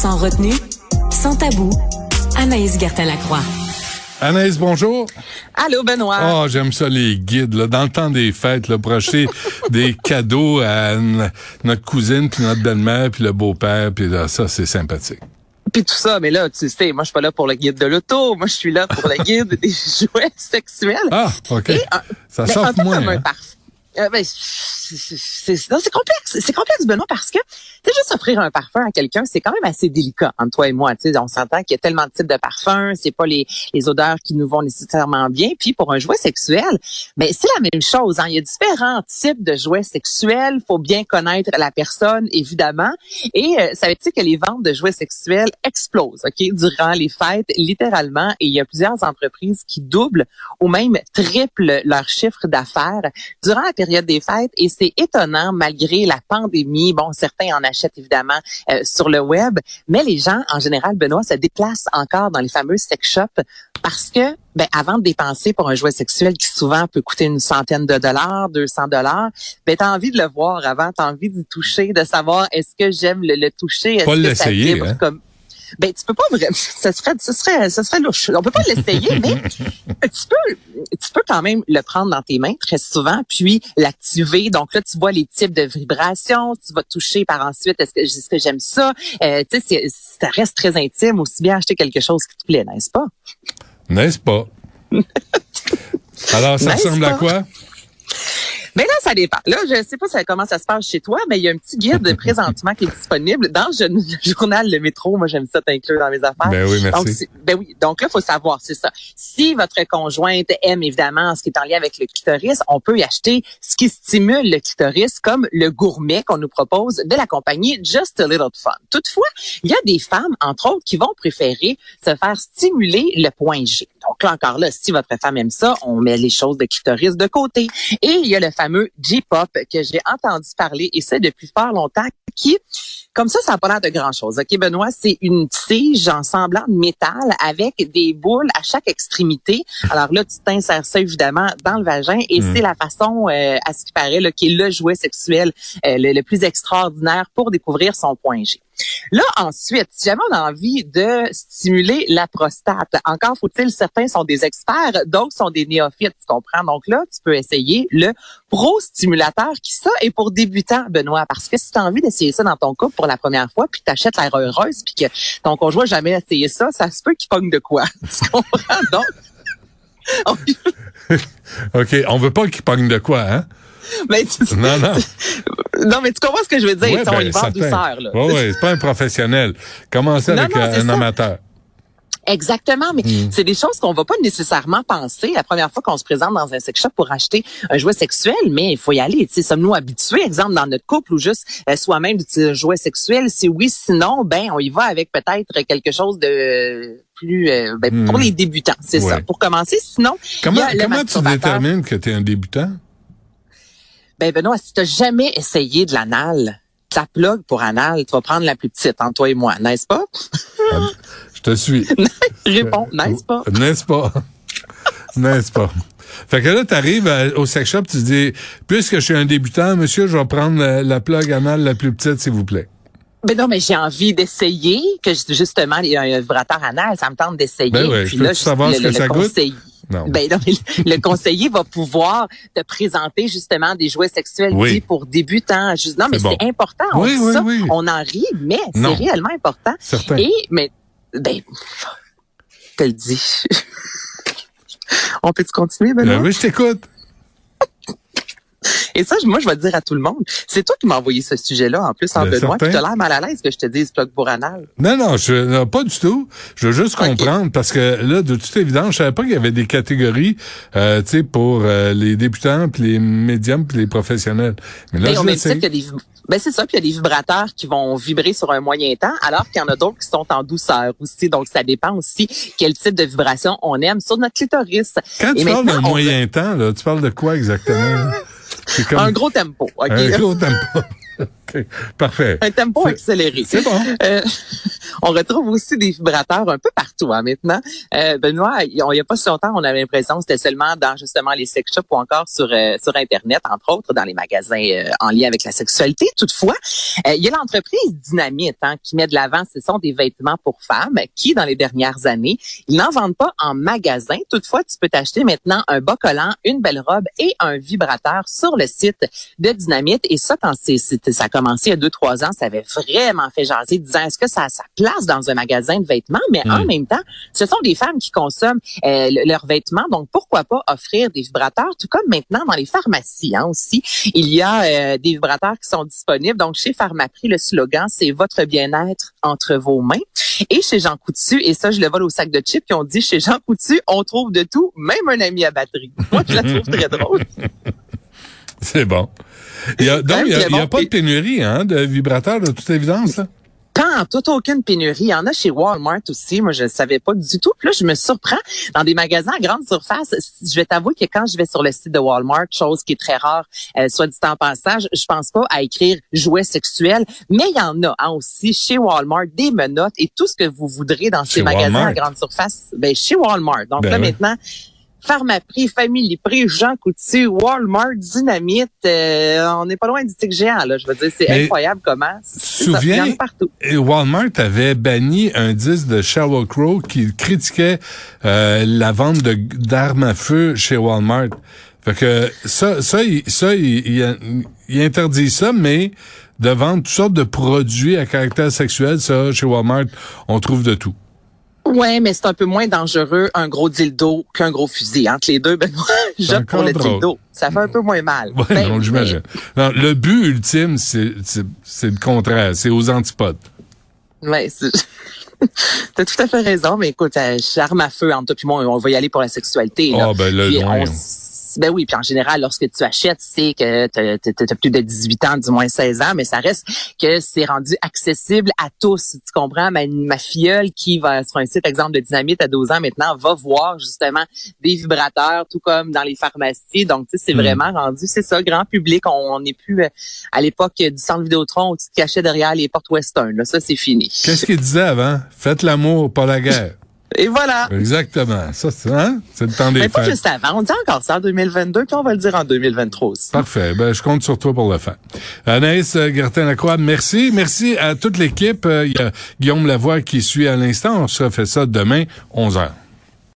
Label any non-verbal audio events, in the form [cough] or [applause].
Sans retenue, sans tabou, Anaïs Gertin-Lacroix. Anaïs, bonjour. Allô, Benoît. Oh, j'aime ça, les guides. Là. Dans le temps des fêtes, là, pour acheter [laughs] des cadeaux à notre cousine, puis notre belle-mère, puis le beau-père, puis ça, c'est sympathique. Puis tout ça, mais là, tu sais, moi, je suis pas là pour le guide de l'auto. Moi, je suis là pour le guide [laughs] des jouets sexuels. Ah, OK. ça sort moins. Hein? Euh, ben, c'est complexe. C'est complexe, Benoît, parce que c'est juste offrir un parfum à quelqu'un, c'est quand même assez délicat entre toi et moi. Tu sais, on s'entend qu'il y a tellement de types de parfums, c'est pas les, les odeurs qui nous vont nécessairement bien. Puis pour un jouet sexuel, ben, c'est la même chose. Hein. Il y a différents types de jouets sexuels. Faut bien connaître la personne, évidemment. Et euh, savais-tu que les ventes de jouets sexuels explosent, ok, durant les fêtes, littéralement. Et il y a plusieurs entreprises qui doublent ou même triplent leur chiffre d'affaires durant la période des fêtes. Et c'est étonnant malgré la pandémie. Bon, certains en achètent évidemment euh, sur le web, mais les gens en général, Benoît, se déplacent encore dans les fameux sex shops parce que ben, avant de dépenser pour un jouet sexuel qui souvent peut coûter une centaine de dollars, 200 dollars, ben t'as envie de le voir avant, t'as envie d'y toucher, de savoir est-ce que j'aime le, toucher, est-ce que ça vibre hein? comme ben tu peux pas vraiment [laughs] ça serait ça serait ça serait louche. On peut pas l'essayer mais [laughs] tu peux tu peux quand même le prendre dans tes mains très souvent puis l'activer. Donc là tu vois les types de vibrations, tu vas toucher par ensuite est-ce que est-ce que j'aime ça? Euh, tu sais ça reste très intime aussi bien acheter quelque chose qui te plaît, n'est-ce pas? N'est-ce pas? [laughs] Alors ça ressemble à quoi? Mais là, ça dépend. Là, je sais pas comment ça se passe chez toi, mais il y a un petit guide [laughs] présentement qui est disponible dans le [laughs] journal Le Métro. Moi, j'aime ça t'inclure dans mes affaires. Ben oui, merci. Donc, ben oui. Donc là, il faut savoir, c'est ça. Si votre conjointe aime évidemment ce qui est en lien avec le clitoris, on peut y acheter ce qui stimule le clitoris, comme le gourmet qu'on nous propose de la compagnie Just a Little Fun. Toutefois, il y a des femmes, entre autres, qui vont préférer se faire stimuler le point G. Donc là encore là, si votre femme aime ça, on met les choses de clitoris de côté. Et il y a le fameux J-pop que j'ai entendu parler et c'est depuis fort longtemps qui comme ça, ça n'a pas l'air de grand-chose. OK, Benoît, c'est une tige en semblant de métal avec des boules à chaque extrémité. Alors là, tu t'insères ça évidemment dans le vagin et hmm. c'est la façon, euh, à ce qui paraît, là, qui est le jouet sexuel euh, le, plus extraordinaire pour découvrir son point G. Là, ensuite, si jamais on a envie de stimuler la prostate, encore faut-il, certains sont des experts, d'autres sont des néophytes, tu comprends? Donc là, tu peux essayer le pro-stimulateur qui, ça, est pour débutants, Benoît, parce que si tu as envie d'essayer ça dans ton couple pour la première fois, puis tu achètes l'air heureuse, puis que ton conjoint jamais essayé ça, ça se peut qu'il pogne de quoi? [laughs] tu comprends? Donc... [laughs] OK, on veut pas qu'il pogne de quoi, hein? [laughs] Mais non, non. Non, mais tu comprends ce que je veux dire? Ouais, on y va en douceur. Là. Oui, oui, c'est pas un professionnel. Commencez avec un, amateur. Exactement, mais mm. c'est des choses qu'on va pas nécessairement penser la première fois qu'on se présente dans un sex shop pour acheter un jouet sexuel, mais il faut y aller. Sommes-nous habitués, exemple dans notre couple ou juste euh, soi-même d'utiliser un jouet sexuel? Si oui, sinon, ben on y va avec peut-être quelque chose de plus euh, ben, pour mm. les débutants, c'est ça. Pour commencer, sinon, comment, comment tu détermines que tu es un débutant? Ben Benoît, si tu jamais essayé de l'anal, ta plug pour anal, tu vas prendre la plus petite entre toi et moi, n'est-ce pas? [laughs] je te suis. [laughs] Réponds, n'est-ce pas? [laughs] N'est-ce pas? n'est-ce pas? Fait que là, tu arrives au sex shop, tu dis, puisque je suis un débutant, monsieur, je vais prendre la, plug anal la plus petite, s'il vous plaît. Ben non, mais j'ai envie d'essayer, que justement, il y a un vibrateur anal, ça me tente d'essayer. Ben oui, Puis là, savoir ce que ça goûte? Non. Ben, le conseiller va pouvoir te présenter justement des jouets sexuels dits pour débutants. Juste, non, mais c'est important. On, oui, oui, ça, on en rit, mais c'est réellement important. Certain. Et, mais, ben, je te le dis. [laughs] on peut-tu continuer, Benoît? Ben oui, je t'écoute. Et ça, moi, je vais dire à tout le monde, c'est toi qui m'as envoyé ce sujet-là, en plus, en ben, Benoît, tu as l'air mal à l'aise que je te dise plug pour anal. Non, non, je, pas du tout. Je veux juste comprendre, parce que là, de toute évidence, je savais pas qu'il y avait des catégories, euh, tu sais, pour euh, les débutants, puis les médiums, puis les professionnels. Mais là, je sais. des... Ben c'est ça, puis il y a des vibrateurs qui vont vibrer sur un moyen temps, alors qu'il y en a d'autres qui sont en douceur aussi. Donc ça dépend aussi quel type de vibration on aime sur notre clitoris. Quand tu parles d'un moyen temps, là, tu parles de quoi exactement? [laughs] Un gros tempo. Un gros [laughs] tempo. [laughs] Parfait. Un tempo accéléré. C'est bon. Euh, on retrouve aussi des vibrateurs un peu partout hein, maintenant. Euh, Benoît, il n'y a pas si longtemps, on avait l'impression que c'était seulement dans justement les sex shops ou encore sur euh, sur Internet, entre autres, dans les magasins euh, en lien avec la sexualité. Toutefois, euh, il y a l'entreprise Dynamite hein, qui met de l'avant, ce sont des vêtements pour femmes qui, dans les dernières années, ils n'en vendent pas en magasin. Toutefois, tu peux t'acheter maintenant un bas collant, une belle robe et un vibrateur sur le site de Dynamite. Et ça, quand c'est, ça a commencé il y a deux, trois ans, ça avait vraiment fait jaser, disant est-ce que ça a sa dans un magasin de vêtements? Mais en même temps, ce sont des femmes qui consomment euh, leurs vêtements, donc pourquoi pas offrir des vibrateurs, tout comme maintenant dans les pharmacies hein, aussi. Il y a euh, des vibrateurs qui sont disponibles. Donc chez Pharmaprix, le slogan, c'est votre bien-être entre vos mains. Et chez Jean Coutu, et ça, je le vole au sac de chips, qui ont dit chez Jean Coutu, on trouve de tout, même un ami à batterie. Moi, je la trouve très [laughs] drôle. C'est bon. Il y a, donc, il n'y a, pas de pénurie hein, de vibrateurs, de toute évidence. Là? Pas en toute aucune pénurie. Il y en a chez Walmart aussi. Moi, je ne savais pas du tout. Puis là, je me surprends dans des magasins à grande surface. Je vais t'avouer que quand je vais sur le site de Walmart, chose qui est très rare, euh, soit dit en passage, je pense pas à écrire jouets sexuels. Mais il y en a hein, aussi chez Walmart des menottes et tout ce que vous voudrez dans ces magasins à grande surface. Ben, chez Walmart. Donc ben là, maintenant, Pharmaprix, Family Prix, Jean Coutu, Walmart, Dynamite, euh, on n'est pas loin du tic géant là. Je veux dire, c'est incroyable comment. Souviens, partout. Walmart avait banni un disque de Sheryl Crow qui critiquait euh, la vente d'armes à feu chez Walmart. Fait que ça, ça, il, ça, il, il, interdit ça, mais de vendre toutes sortes de produits à caractère sexuel, ça, chez Walmart, on trouve de tout. Ouais, mais c'est un peu moins dangereux un gros dildo qu'un gros fusil. Entre les deux, ben [laughs] je pour le dildo. Ça fait un peu moins mal. Ouais, ben, non, j'imagine. Le but ultime, c'est le contraire. C'est aux antipodes. Ouais, [laughs] T'as tout à fait raison, mais écoute, j'arme à feu entre toi et moi, on va y aller pour la sexualité. Ah, ben là, loin, ben oui, puis en général, lorsque tu achètes, c'est que tu as, plus de 18 ans, du moins 16 ans, mais ça reste que c'est rendu accessible à tous. Tu comprends? Ma, ma filleule qui va sur un site, exemple de dynamite à 12 ans maintenant, va voir justement des vibrateurs, tout comme dans les pharmacies. Donc, tu sais, c'est hmm. vraiment rendu, c'est ça, grand public. On n'est plus euh, à l'époque du centre Vidéotron où tu te cachais derrière les portes western. Là, ça, c'est fini. Qu'est-ce qu'il disait avant? Faites l'amour, pas la guerre. [laughs] Et voilà. Exactement. Ça, c'est, hein? c'est le temps des Mais pas juste avant. On dit encore ça en 2022, puis on va le dire en 2023 aussi. Parfait. Ben, je compte sur toi pour le faire. Anaïs Gertin-Lacroix, merci. Merci à toute l'équipe. Euh, il y a Guillaume Lavoie qui suit à l'instant. On se refait ça demain, 11 h